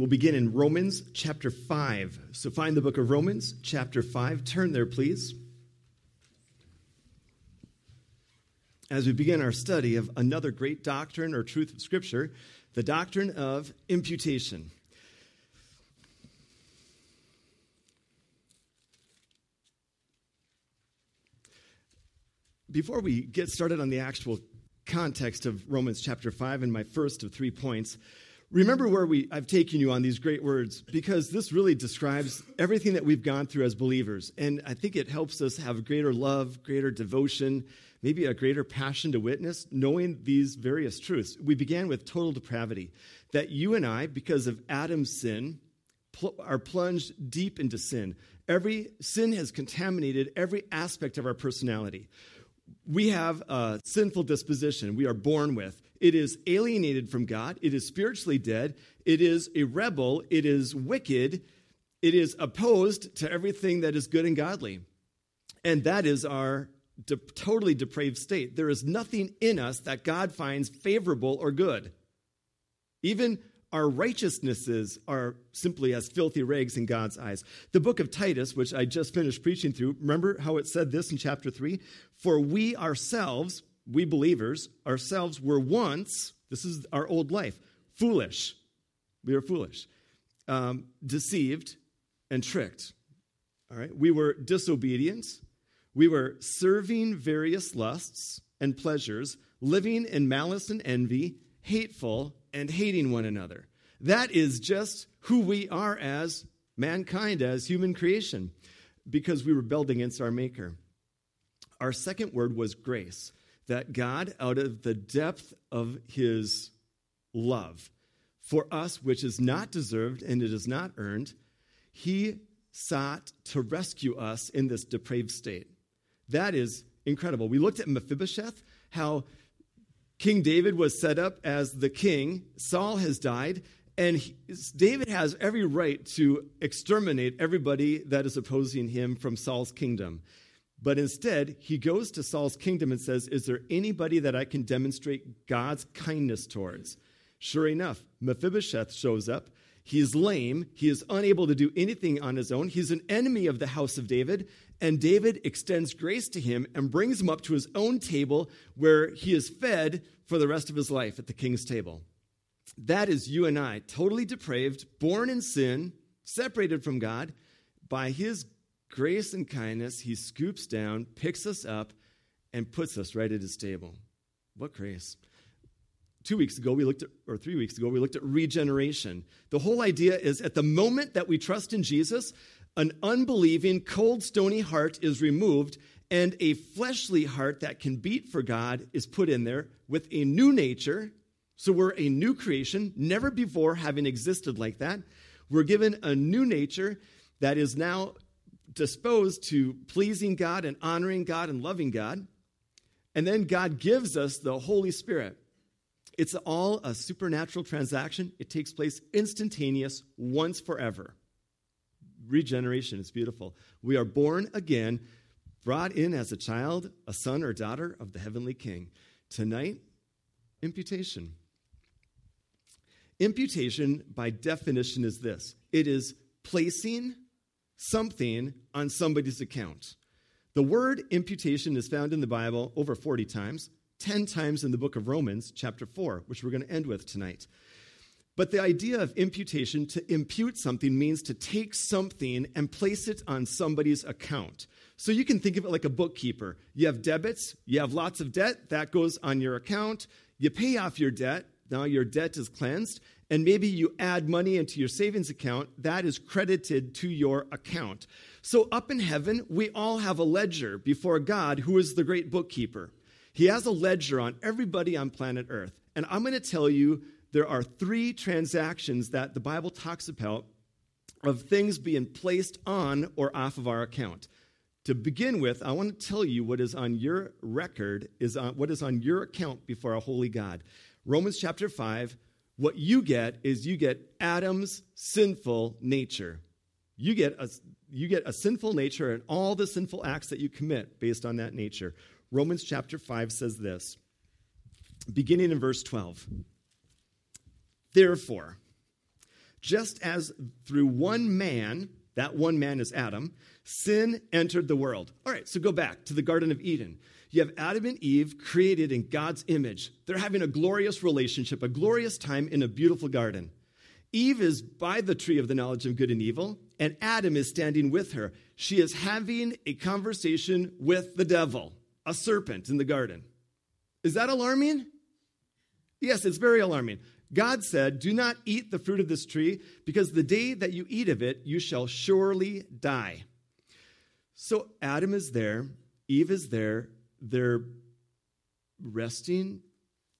We'll begin in Romans chapter 5. So find the book of Romans chapter 5. Turn there, please. As we begin our study of another great doctrine or truth of Scripture, the doctrine of imputation. Before we get started on the actual context of Romans chapter 5 and my first of three points, Remember where we, I've taken you on these great words because this really describes everything that we've gone through as believers. And I think it helps us have greater love, greater devotion, maybe a greater passion to witness, knowing these various truths. We began with total depravity, that you and I, because of Adam's sin, pl- are plunged deep into sin. Every sin has contaminated every aspect of our personality. We have a sinful disposition we are born with. It is alienated from God. It is spiritually dead. It is a rebel. It is wicked. It is opposed to everything that is good and godly. And that is our de- totally depraved state. There is nothing in us that God finds favorable or good. Even our righteousnesses are simply as filthy rags in God's eyes. The book of Titus, which I just finished preaching through, remember how it said this in chapter 3? For we ourselves, we believers ourselves were once, this is our old life, foolish. We were foolish, um, deceived, and tricked. All right? We were disobedient. We were serving various lusts and pleasures, living in malice and envy, hateful, and hating one another. That is just who we are as mankind, as human creation, because we rebelled against our Maker. Our second word was grace that God, out of the depth of his love for us, which is not deserved and it is not earned, he sought to rescue us in this depraved state. That is incredible. We looked at Mephibosheth, how King David was set up as the king, Saul has died, and he, David has every right to exterminate everybody that is opposing him from Saul's kingdom. But instead, he goes to Saul's kingdom and says, Is there anybody that I can demonstrate God's kindness towards? Sure enough, Mephibosheth shows up. He's lame. He is unable to do anything on his own. He's an enemy of the house of David. And David extends grace to him and brings him up to his own table where he is fed for the rest of his life at the king's table. That is you and I, totally depraved, born in sin, separated from God. By his grace and kindness, he scoops down, picks us up, and puts us right at his table. What grace. Two weeks ago, we looked at, or three weeks ago, we looked at regeneration. The whole idea is at the moment that we trust in Jesus, an unbelieving, cold, stony heart is removed, and a fleshly heart that can beat for God is put in there with a new nature. So we're a new creation, never before having existed like that. We're given a new nature that is now disposed to pleasing God and honoring God and loving God. And then God gives us the Holy Spirit. It's all a supernatural transaction. It takes place instantaneous, once forever. Regeneration is beautiful. We are born again, brought in as a child, a son or daughter of the heavenly king. Tonight, imputation. Imputation, by definition, is this it is placing something on somebody's account. The word imputation is found in the Bible over 40 times, 10 times in the book of Romans, chapter 4, which we're going to end with tonight. But the idea of imputation, to impute something, means to take something and place it on somebody's account. So you can think of it like a bookkeeper. You have debits, you have lots of debt, that goes on your account. You pay off your debt, now your debt is cleansed, and maybe you add money into your savings account, that is credited to your account. So up in heaven, we all have a ledger before God, who is the great bookkeeper. He has a ledger on everybody on planet Earth. And I'm going to tell you there are three transactions that the Bible talks about of things being placed on or off of our account. To begin with, I want to tell you what is on your record, is on, what is on your account before a holy God. Romans chapter 5, what you get is you get Adam's sinful nature. You get a, you get a sinful nature and all the sinful acts that you commit based on that nature. Romans chapter 5 says this, beginning in verse 12. Therefore, Just as through one man, that one man is Adam, sin entered the world. All right, so go back to the Garden of Eden. You have Adam and Eve created in God's image. They're having a glorious relationship, a glorious time in a beautiful garden. Eve is by the tree of the knowledge of good and evil, and Adam is standing with her. She is having a conversation with the devil, a serpent in the garden. Is that alarming? Yes, it's very alarming. God said, Do not eat the fruit of this tree, because the day that you eat of it, you shall surely die. So Adam is there, Eve is there, they're resting,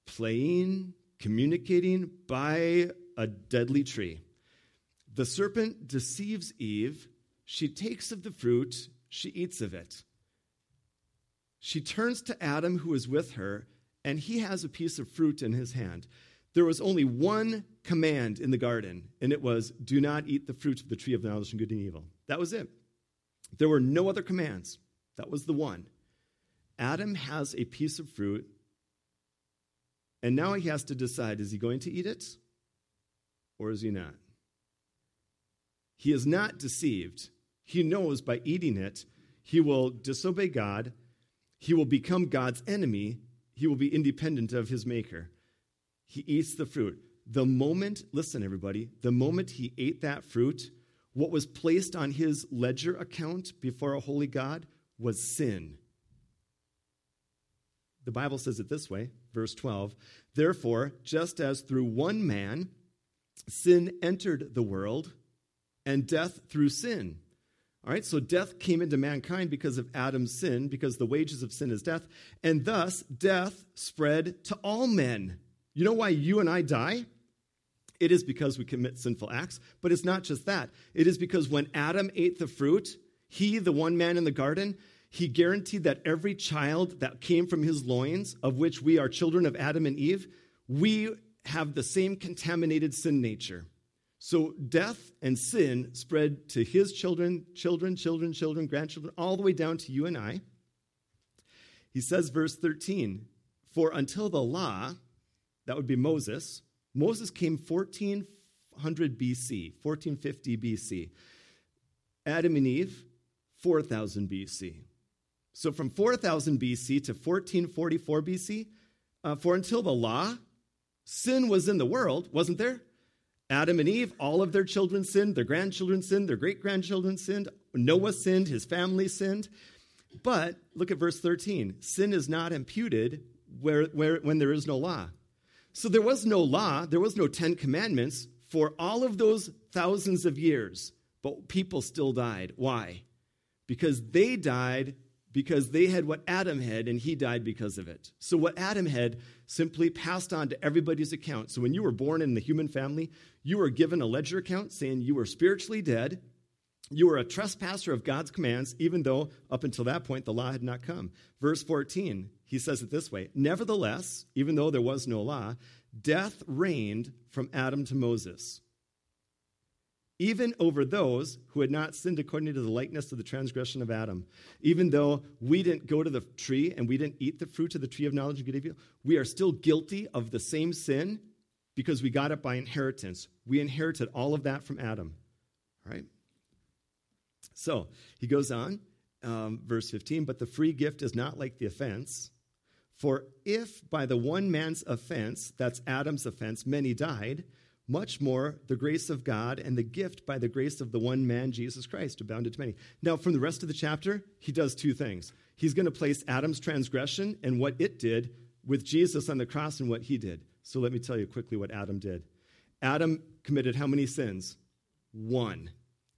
playing, communicating by a deadly tree. The serpent deceives Eve. She takes of the fruit, she eats of it. She turns to Adam, who is with her, and he has a piece of fruit in his hand. There was only one command in the garden, and it was, Do not eat the fruit of the tree of knowledge of good and evil. That was it. There were no other commands. That was the one. Adam has a piece of fruit, and now he has to decide is he going to eat it or is he not? He is not deceived. He knows by eating it, he will disobey God, he will become God's enemy, he will be independent of his maker. He eats the fruit. The moment, listen, everybody, the moment he ate that fruit, what was placed on his ledger account before a holy God was sin. The Bible says it this way, verse 12 Therefore, just as through one man sin entered the world, and death through sin. All right, so death came into mankind because of Adam's sin, because the wages of sin is death, and thus death spread to all men. You know why you and I die? It is because we commit sinful acts, but it's not just that. It is because when Adam ate the fruit, he, the one man in the garden, he guaranteed that every child that came from his loins, of which we are children of Adam and Eve, we have the same contaminated sin nature. So death and sin spread to his children, children, children, children, grandchildren, all the way down to you and I. He says, verse 13, For until the law, that would be Moses, Moses came 1400 BC, 1450 BC. Adam and Eve, 4000 BC. So from 4000 BC to 1444 BC, uh, for until the law, sin was in the world, wasn't there? Adam and Eve, all of their children sinned, their grandchildren sinned, their great grandchildren sinned, Noah sinned, his family sinned. But look at verse 13 sin is not imputed where, where, when there is no law. So there was no law, there was no Ten Commandments for all of those thousands of years, but people still died. Why? Because they died because they had what Adam had and he died because of it. So, what Adam had simply passed on to everybody's account. So, when you were born in the human family, you were given a ledger account saying you were spiritually dead. You were a trespasser of God's commands, even though up until that point the law had not come. Verse 14, he says it this way Nevertheless, even though there was no law, death reigned from Adam to Moses even over those who had not sinned according to the likeness of the transgression of Adam. Even though we didn't go to the tree and we didn't eat the fruit of the tree of knowledge of good and evil, we are still guilty of the same sin because we got it by inheritance. We inherited all of that from Adam. All right? So he goes on, um, verse 15, but the free gift is not like the offense. For if by the one man's offense, that's Adam's offense, many died, much more the grace of God and the gift by the grace of the one man, Jesus Christ, abounded to many. Now, from the rest of the chapter, he does two things. He's going to place Adam's transgression and what it did with Jesus on the cross and what he did. So let me tell you quickly what Adam did. Adam committed how many sins? One.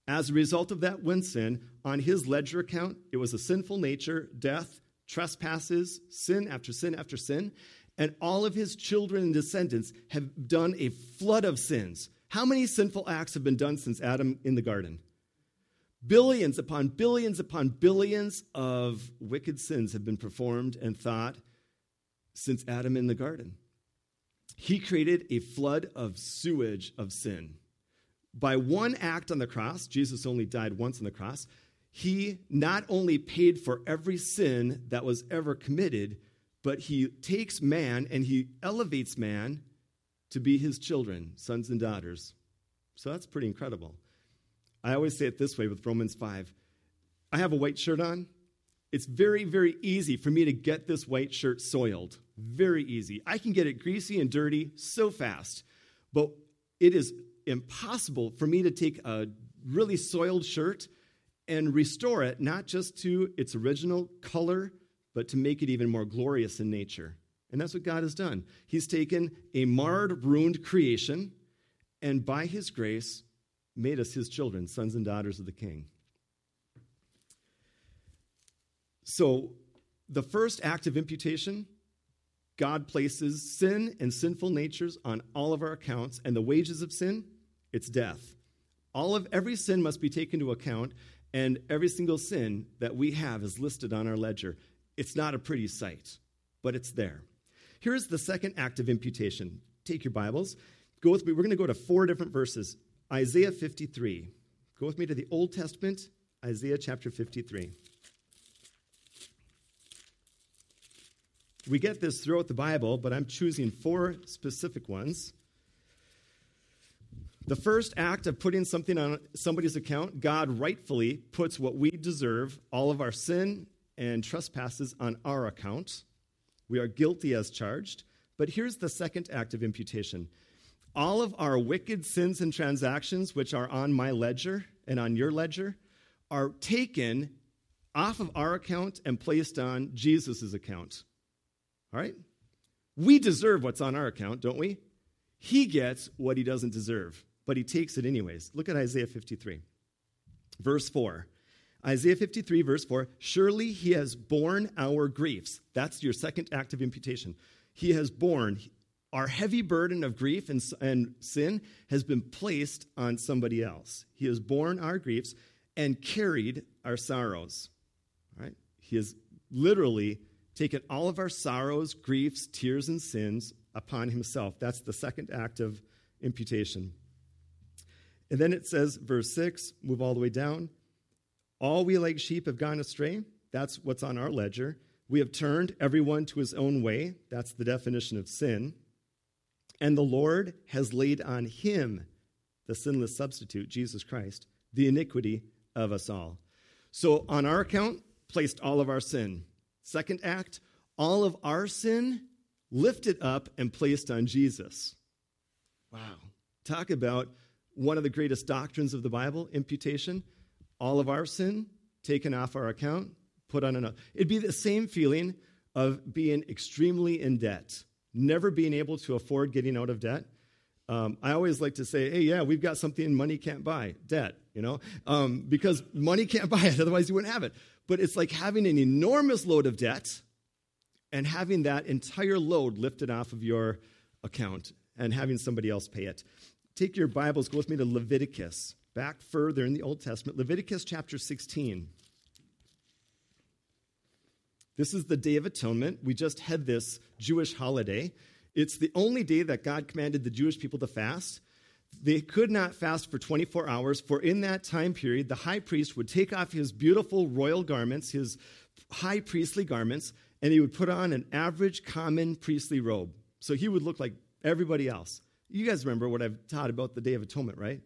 As a result of that one sin, on his ledger account, it was a sinful nature, death, trespasses, sin after sin after sin and all of his children and descendants have done a flood of sins. How many sinful acts have been done since Adam in the garden? Billions upon billions upon billions of wicked sins have been performed and thought since Adam in the garden. He created a flood of sewage of sin. By one act on the cross, Jesus only died once on the cross, he not only paid for every sin that was ever committed, but he takes man and he elevates man to be his children, sons and daughters. So that's pretty incredible. I always say it this way with Romans 5. I have a white shirt on. It's very, very easy for me to get this white shirt soiled. Very easy. I can get it greasy and dirty so fast. But it is impossible for me to take a really soiled shirt and restore it, not just to its original color, but to make it even more glorious in nature. And that's what God has done. He's taken a marred, ruined creation, and by His grace, made us His children, sons and daughters of the King. So, the first act of imputation, God places sin and sinful natures on all of our accounts, and the wages of sin, it's death. All of every sin must be taken into account, and every single sin that we have is listed on our ledger. It's not a pretty sight, but it's there. Here's the second act of imputation. Take your Bibles. Go with me. We're going to go to four different verses. Isaiah 53. Go with me to the Old Testament, Isaiah chapter 53. We get this throughout the Bible, but I'm choosing four specific ones. The first act of putting something on somebody's account, God rightfully puts what we deserve, all of our sin and trespasses, on our account. We are guilty as charged. But here's the second act of imputation all of our wicked sins and transactions, which are on my ledger and on your ledger, are taken off of our account and placed on Jesus' account. All right? We deserve what's on our account, don't we? He gets what he doesn't deserve, but he takes it anyways. Look at Isaiah 53, verse 4. Isaiah 53, verse 4 Surely he has borne our griefs. That's your second act of imputation. He has borne our heavy burden of grief and, and sin has been placed on somebody else. He has borne our griefs and carried our sorrows. Right? He has literally taken all of our sorrows, griefs, tears, and sins upon himself. That's the second act of imputation. And then it says, verse 6, move all the way down. All we like sheep have gone astray. That's what's on our ledger. We have turned everyone to his own way. That's the definition of sin. And the Lord has laid on him, the sinless substitute, Jesus Christ, the iniquity of us all. So on our account, placed all of our sin. Second act, all of our sin lifted up and placed on Jesus. Wow. Talk about one of the greatest doctrines of the Bible, imputation all of our sin taken off our account, put on another. It'd be the same feeling of being extremely in debt, never being able to afford getting out of debt. Um, I always like to say, hey, yeah, we've got something money can't buy debt, you know, um, because money can't buy it, otherwise you wouldn't have it. But it's like having an enormous load of debt and having that entire load lifted off of your account and having somebody else pay it. Take your Bibles, go with me to Leviticus back further in the Old Testament, Leviticus chapter 16. This is the Day of Atonement. We just had this Jewish holiday. It's the only day that God commanded the Jewish people to fast. They could not fast for 24 hours, for in that time period, the high priest would take off his beautiful royal garments, his high priestly garments, and he would put on an average common priestly robe. So he would look like everybody else. You guys remember what I've taught about the Day of Atonement, right?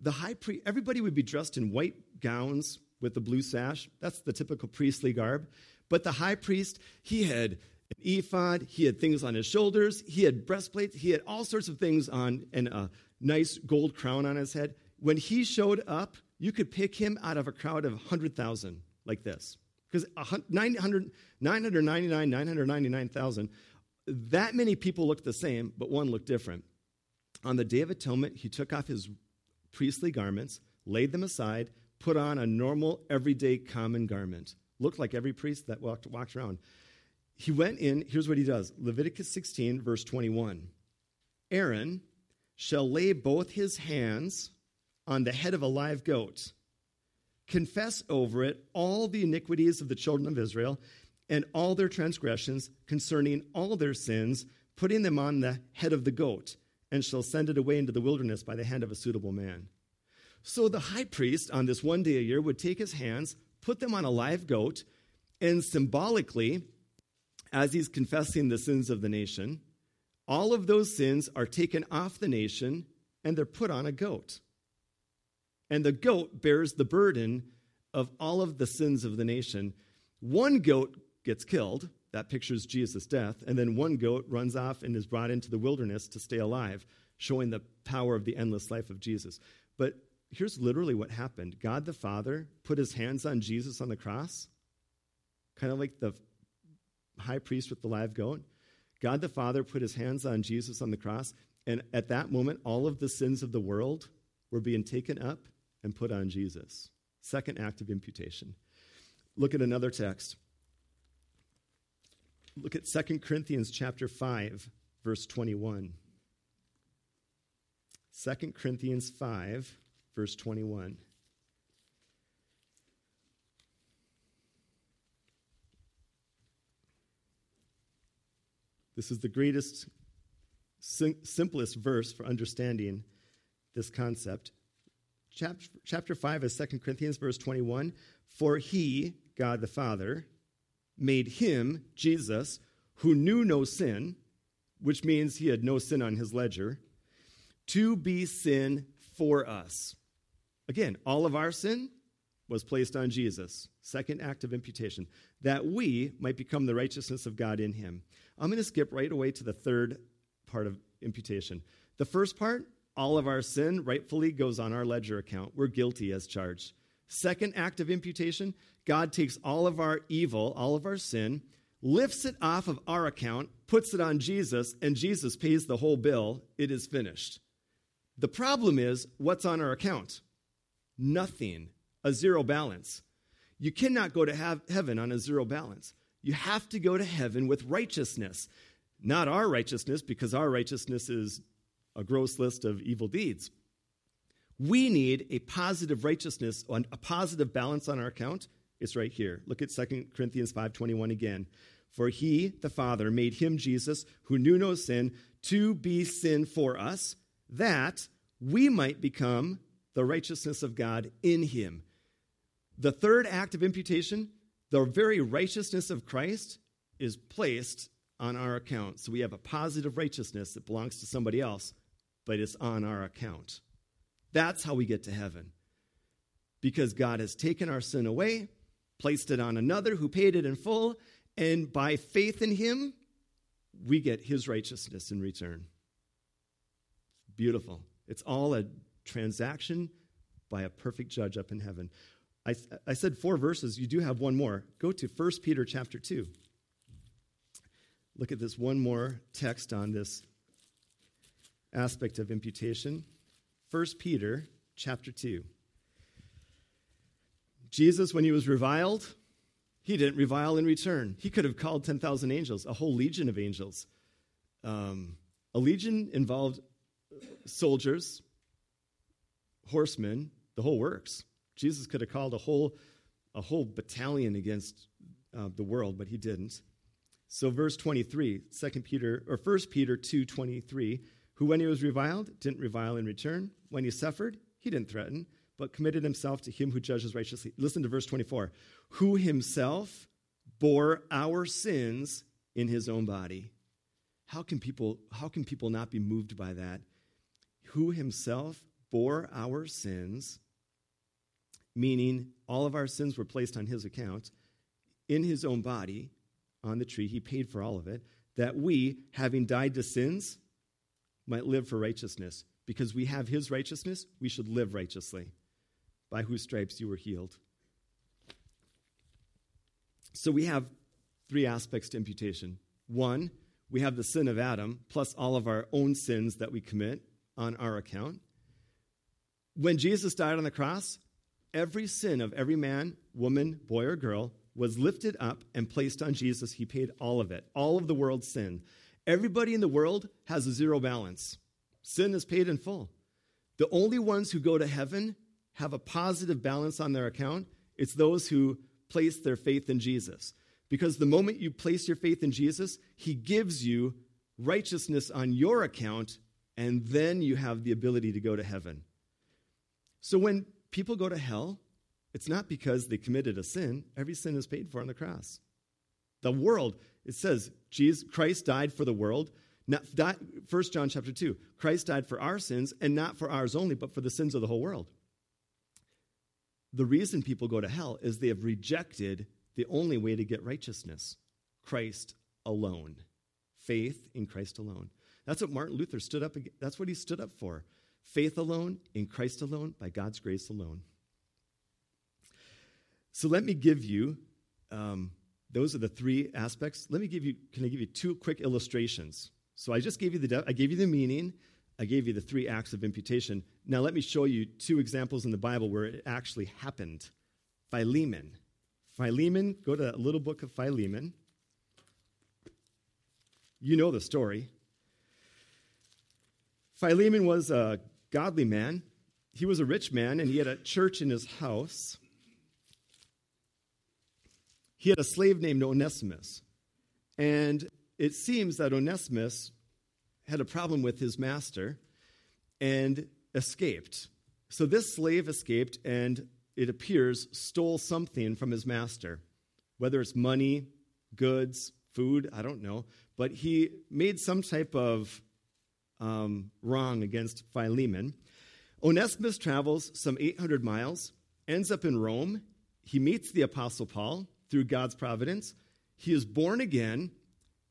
The high priest, everybody would be dressed in white gowns with a blue sash. That's the typical priestly garb. But the high priest, he had an ephod, he had things on his shoulders, he had breastplates, he had all sorts of things on, and a nice gold crown on his head. When he showed up, you could pick him out of a crowd of 100,000 like this. Because 900, 999, 999,000, that many people looked the same, but one looked different. On the Day of Atonement, he took off his priestly garments, laid them aside, put on a normal, everyday, common garment. Looked like every priest that walked, walked around. He went in, here's what he does Leviticus 16, verse 21. Aaron shall lay both his hands on the head of a live goat, confess over it all the iniquities of the children of Israel and all their transgressions concerning all their sins, putting them on the head of the goat and shall send it away into the wilderness by the hand of a suitable man. So the high priest on this one day a year would take his hands, put them on a live goat, and symbolically, as he's confessing the sins of the nation, all of those sins are taken off the nation and they're put on a goat. and the goat bears the burden of all of the sins of the nation. One goat gets killed, that pictures Jesus' death, and then one goat runs off and is brought into the wilderness to stay alive, showing the power of the endless life of Jesus. But here's literally what happened God the Father put his hands on Jesus on the cross, kind of like the high priest with the live goat. God the Father put his hands on Jesus on the cross, and at that moment, all of the sins of the world were being taken up and put on Jesus. Second act of imputation. Look at another text. Look at 2 Corinthians chapter 5, verse 21. 2 Corinthians 5, verse 21. This is the greatest, sim- simplest verse for understanding this concept. Chapter, chapter 5 of 2 Corinthians, verse 21 For he, God the Father, made him, Jesus, who knew no sin, which means he had no sin on his ledger, to be sin for us. Again, all of our sin was placed on Jesus. Second act of imputation, that we might become the righteousness of God in him. I'm going to skip right away to the third part of imputation. The first part, all of our sin rightfully goes on our ledger account. We're guilty as charged. Second act of imputation, God takes all of our evil, all of our sin, lifts it off of our account, puts it on Jesus, and Jesus pays the whole bill. It is finished. The problem is, what's on our account? Nothing, a zero balance. You cannot go to heaven on a zero balance. You have to go to heaven with righteousness. Not our righteousness, because our righteousness is a gross list of evil deeds. We need a positive righteousness, a positive balance on our account. It's right here. Look at 2 Corinthians 5:21 again. For he, the Father, made him Jesus, who knew no sin, to be sin for us, that we might become the righteousness of God in him. The third act of imputation, the very righteousness of Christ, is placed on our account. So we have a positive righteousness that belongs to somebody else, but it's on our account. That's how we get to heaven. Because God has taken our sin away, placed it on another who paid it in full, and by faith in him, we get his righteousness in return. Beautiful. It's all a transaction by a perfect judge up in heaven. I, I said four verses. You do have one more. Go to 1 Peter chapter 2. Look at this one more text on this aspect of imputation. 1 Peter chapter 2. Jesus, when he was reviled, he didn't revile in return. He could have called 10,000 angels, a whole legion of angels. Um, a legion involved soldiers, horsemen, the whole works. Jesus could have called a whole, a whole battalion against uh, the world, but he didn't. So verse 23, 2 Peter, or 1 Peter 2, 23, who when he was reviled, didn't revile in return. When he suffered, he didn't threaten, but committed himself to him who judges righteously. Listen to verse 24. Who himself bore our sins in his own body. How can people, how can people not be moved by that? Who himself bore our sins, meaning all of our sins were placed on his account, in his own body on the tree. He paid for all of it, that we, having died to sins, might live for righteousness. Because we have his righteousness, we should live righteously, by whose stripes you were healed. So we have three aspects to imputation. One, we have the sin of Adam, plus all of our own sins that we commit on our account. When Jesus died on the cross, every sin of every man, woman, boy, or girl was lifted up and placed on Jesus. He paid all of it, all of the world's sin. Everybody in the world has a zero balance. Sin is paid in full. The only ones who go to heaven have a positive balance on their account. It's those who place their faith in Jesus. Because the moment you place your faith in Jesus, He gives you righteousness on your account, and then you have the ability to go to heaven. So when people go to hell, it's not because they committed a sin. Every sin is paid for on the cross. The world, it says, Jesus, Christ died for the world. Not, 1 John chapter 2, Christ died for our sins, and not for ours only, but for the sins of the whole world. The reason people go to hell is they have rejected the only way to get righteousness Christ alone. Faith in Christ alone. That's what Martin Luther stood up that's what he stood up for. Faith alone, in Christ alone, by God's grace alone. So let me give you, um, those are the three aspects. Let me give you, can I give you two quick illustrations? So I just gave you the, I gave you the meaning, I gave you the three acts of imputation. Now let me show you two examples in the Bible where it actually happened. Philemon. Philemon, go to that little book of Philemon. You know the story. Philemon was a godly man. He was a rich man, and he had a church in his house. He had a slave named Onesimus. And it seems that Onesimus had a problem with his master and escaped. So this slave escaped and it appears stole something from his master, whether it's money, goods, food, I don't know. But he made some type of um, wrong against Philemon. Onesimus travels some 800 miles, ends up in Rome. He meets the Apostle Paul through God's providence. He is born again,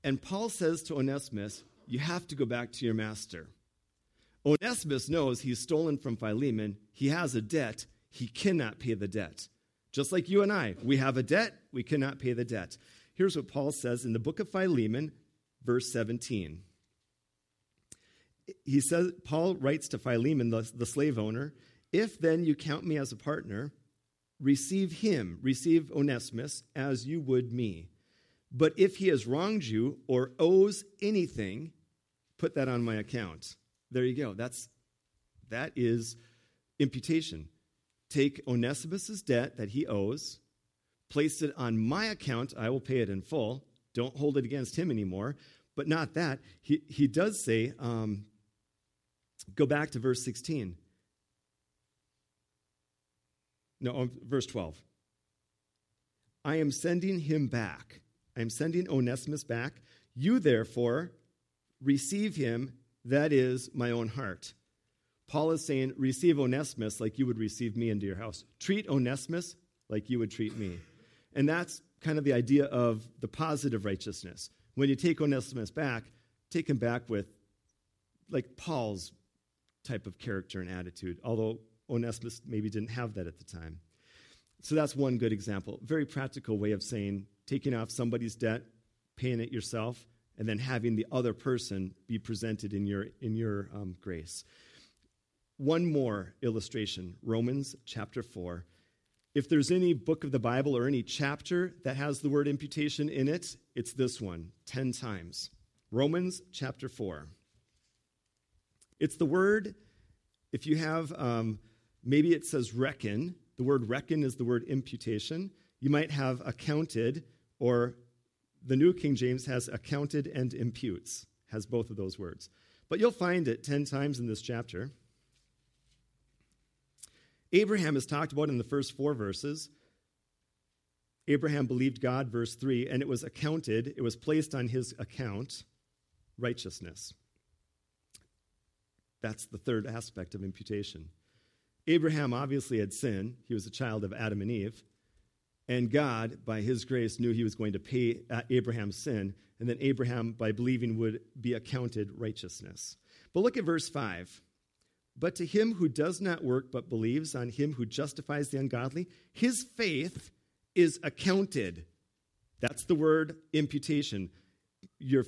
and Paul says to Onesimus, You have to go back to your master. Onesimus knows he's stolen from Philemon. He has a debt. He cannot pay the debt. Just like you and I, we have a debt, we cannot pay the debt. Here's what Paul says in the book of Philemon, verse 17 he says, Paul writes to Philemon, the, the slave owner, if then you count me as a partner, receive him, receive Onesimus, as you would me. But if he has wronged you or owes anything, put that on my account. There you go. That's that is imputation. Take Onesimus's debt that he owes, place it on my account, I will pay it in full. Don't hold it against him anymore. But not that. He, he does say, um, Go back to verse 16. No, oh, verse 12. I am sending him back. I am sending Onesimus back. You, therefore, receive him, that is my own heart. Paul is saying, receive Onesimus like you would receive me into your house. Treat Onesimus like you would treat me. And that's kind of the idea of the positive righteousness. When you take Onesimus back, take him back with, like Paul's type of character and attitude, although Onesimus maybe didn't have that at the time. So that's one good example. Very practical way of saying taking off somebody's debt, paying it yourself, and then having the other person be presented in your, in your um, grace. One more illustration Romans chapter 4. If there's any book of the Bible or any chapter that has the word imputation in it, it's this one, 10 times. Romans chapter 4. It's the word, if you have, um, maybe it says reckon. The word reckon is the word imputation. You might have accounted, or the New King James has accounted and imputes, has both of those words. But you'll find it 10 times in this chapter. Abraham is talked about in the first four verses. Abraham believed God, verse 3, and it was accounted, it was placed on his account, righteousness. That's the third aspect of imputation. Abraham obviously had sin. He was a child of Adam and Eve. And God, by his grace, knew he was going to pay uh, Abraham's sin. And then Abraham, by believing, would be accounted righteousness. But look at verse 5. But to him who does not work but believes on him who justifies the ungodly, his faith is accounted. That's the word imputation. Your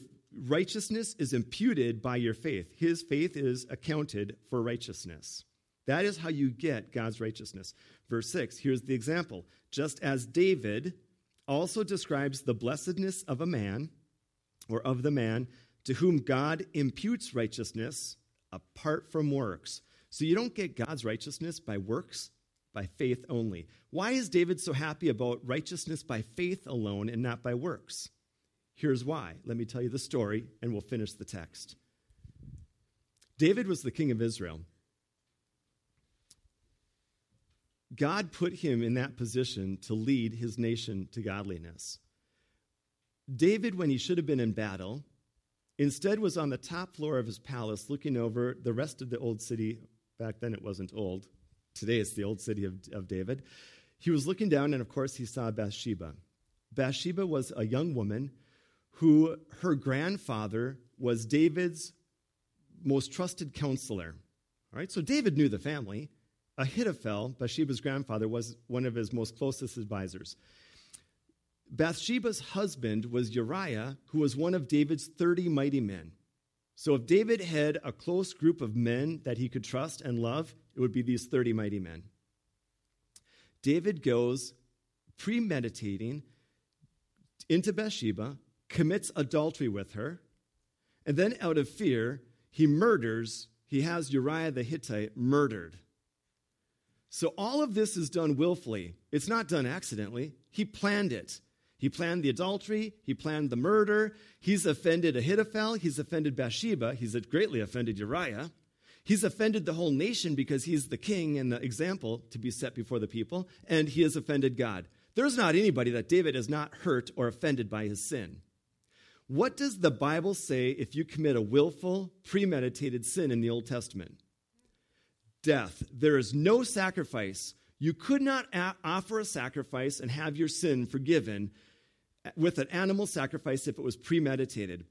righteousness is imputed by your faith. His faith is accounted for righteousness. That is how you get God's righteousness. Verse 6, here's the example. Just as David also describes the blessedness of a man, or of the man, to whom God imputes righteousness apart from works. So you don't get God's righteousness by works, by faith only. Why is David so happy about righteousness by faith alone and not by works? Here's why. Let me tell you the story, and we'll finish the text. David was the king of Israel. God put him in that position to lead his nation to godliness. David, when he should have been in battle, instead was on the top floor of his palace looking over the rest of the old city. Back then it wasn't old, Today it's the old city of, of David. He was looking down, and of course, he saw Bathsheba. Bathsheba was a young woman who her grandfather was David's most trusted counselor. All right, so David knew the family. Ahithophel, Bathsheba's grandfather, was one of his most closest advisors. Bathsheba's husband was Uriah, who was one of David's 30 mighty men. So if David had a close group of men that he could trust and love, it would be these 30 mighty men. David goes premeditating into Bathsheba, commits adultery with her, and then out of fear, he murders, he has Uriah the Hittite murdered. So all of this is done willfully. It's not done accidentally. He planned it. He planned the adultery. He planned the murder. He's offended Ahithophel. He's offended Bathsheba. He's greatly offended Uriah. He's offended the whole nation because he's the king and the example to be set before the people, and he has offended God. There's not anybody that David has not hurt or offended by his sin. What does the Bible say if you commit a willful, premeditated sin in the Old Testament? Death. There is no sacrifice. You could not a- offer a sacrifice and have your sin forgiven with an animal sacrifice if it was premeditated.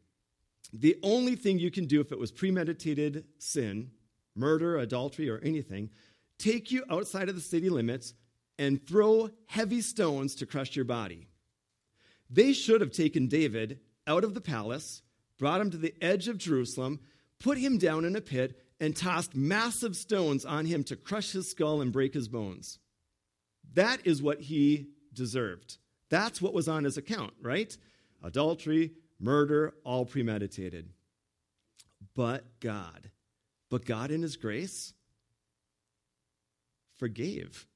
The only thing you can do if it was premeditated sin, murder, adultery, or anything, take you outside of the city limits and throw heavy stones to crush your body. They should have taken David out of the palace, brought him to the edge of Jerusalem, put him down in a pit, and tossed massive stones on him to crush his skull and break his bones. That is what he deserved. That's what was on his account, right? Adultery, murder, all premeditated. But God, but God in his grace forgave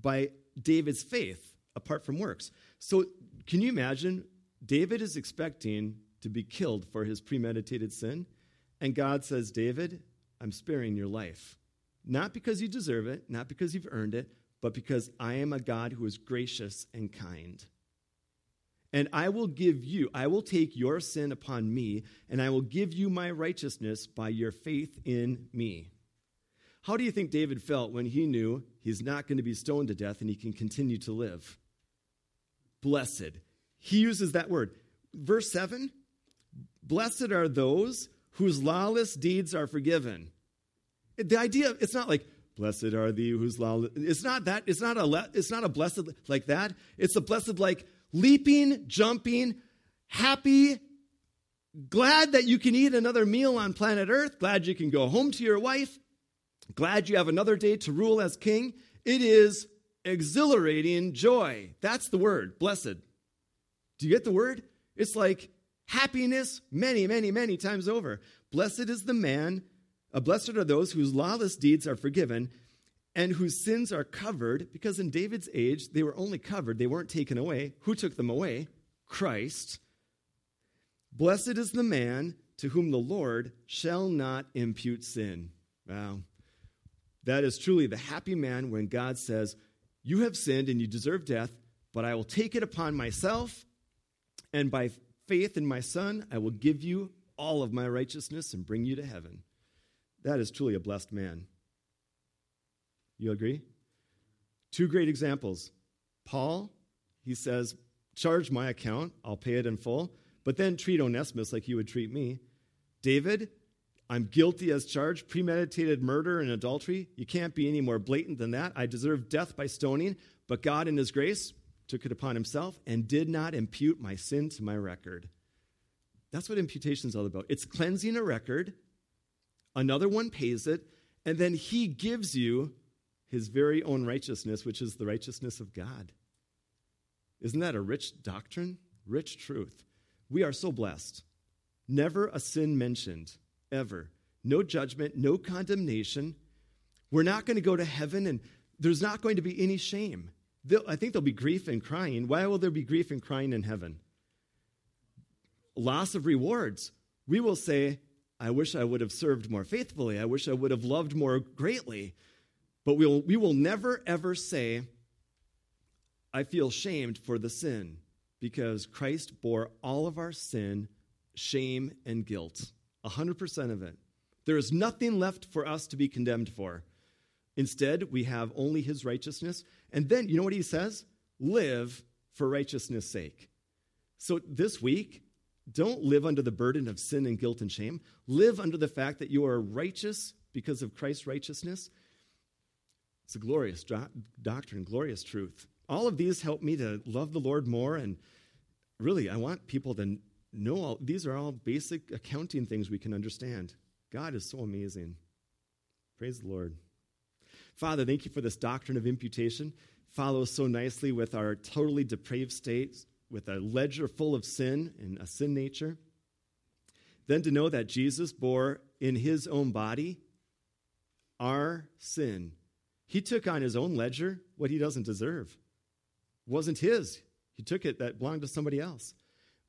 by David's faith apart from works. So, can you imagine David is expecting to be killed for his premeditated sin. And God says, David, I'm sparing your life. Not because you deserve it, not because you've earned it, but because I am a God who is gracious and kind. And I will give you, I will take your sin upon me, and I will give you my righteousness by your faith in me. How do you think David felt when he knew he's not going to be stoned to death and he can continue to live? Blessed. He uses that word. Verse 7 Blessed are those whose lawless deeds are forgiven. The idea, it's not like, blessed are thee whose lawless. It's not that. It's not a, it's not a blessed like that. It's a blessed like leaping, jumping, happy, glad that you can eat another meal on planet Earth, glad you can go home to your wife, glad you have another day to rule as king. It is exhilarating joy. That's the word, blessed. Do you get the word? It's like happiness many, many, many times over. Blessed is the man, uh, blessed are those whose lawless deeds are forgiven and whose sins are covered, because in David's age, they were only covered, they weren't taken away. Who took them away? Christ. Blessed is the man to whom the Lord shall not impute sin. Wow. That is truly the happy man when God says, You have sinned and you deserve death, but I will take it upon myself and by faith in my Son, I will give you all of my righteousness and bring you to heaven. That is truly a blessed man. You agree? Two great examples. Paul, he says, Charge my account, I'll pay it in full, but then treat Onesimus like you would treat me. David, I'm guilty as charged, premeditated murder and adultery. You can't be any more blatant than that. I deserve death by stoning, but God, in His grace, took it upon himself, and did not impute my sin to my record. That's what imputation is all about. It's cleansing a record, another one pays it, and then he gives you his very own righteousness, which is the righteousness of God. Isn't that a rich doctrine? Rich truth. We are so blessed. Never a sin mentioned, ever. No judgment, no condemnation. We're not going to go to heaven, and there's not going to be any shame. I think there'll be grief and crying. Why will there be grief and crying in heaven? Loss of rewards. We will say, I wish I would have served more faithfully. I wish I would have loved more greatly. But we'll, we will never, ever say, I feel shamed for the sin, because Christ bore all of our sin, shame, and guilt. 100% of it. There is nothing left for us to be condemned for. Instead, we have only his righteousness. And then, you know what he says? Live for righteousness' sake. So this week, don't live under the burden of sin and guilt and shame. Live under the fact that you are righteous because of Christ's righteousness. It's a glorious do- doctrine, glorious truth. All of these help me to love the Lord more. And really, I want people to know all, these are all basic accounting things we can understand. God is so amazing. Praise the Lord. Father, thank you for this doctrine of imputation. Follows so nicely with our totally depraved state, with a ledger full of sin and a sin nature. Then to know that Jesus bore in his own body our sin. He took on his own ledger what he doesn't deserve. Wasn't his. He took it that belonged to somebody else.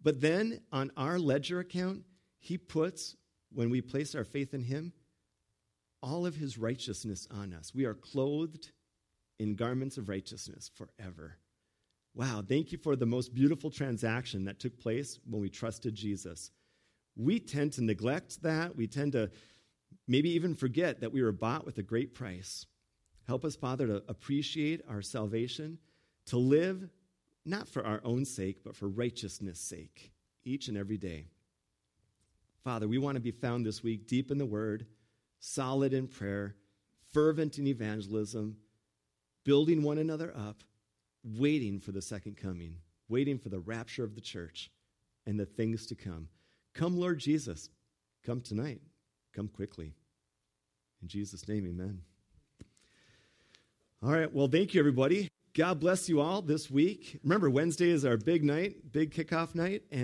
But then on our ledger account, he puts, when we place our faith in him, all of his righteousness on us. We are clothed in garments of righteousness forever. Wow, thank you for the most beautiful transaction that took place when we trusted Jesus. We tend to neglect that. We tend to maybe even forget that we were bought with a great price. Help us, Father, to appreciate our salvation, to live not for our own sake, but for righteousness' sake, each and every day. Father, we want to be found this week deep in the Word, solid in prayer, fervent in evangelism, building one another up, waiting for the second coming, waiting for the rapture of the church and the things to come. Come, Lord Jesus. Come tonight. Come quickly. In Jesus' name, amen. All right. Well, thank you, everybody. God bless you all this week. Remember, Wednesday is our big night, big kickoff night. And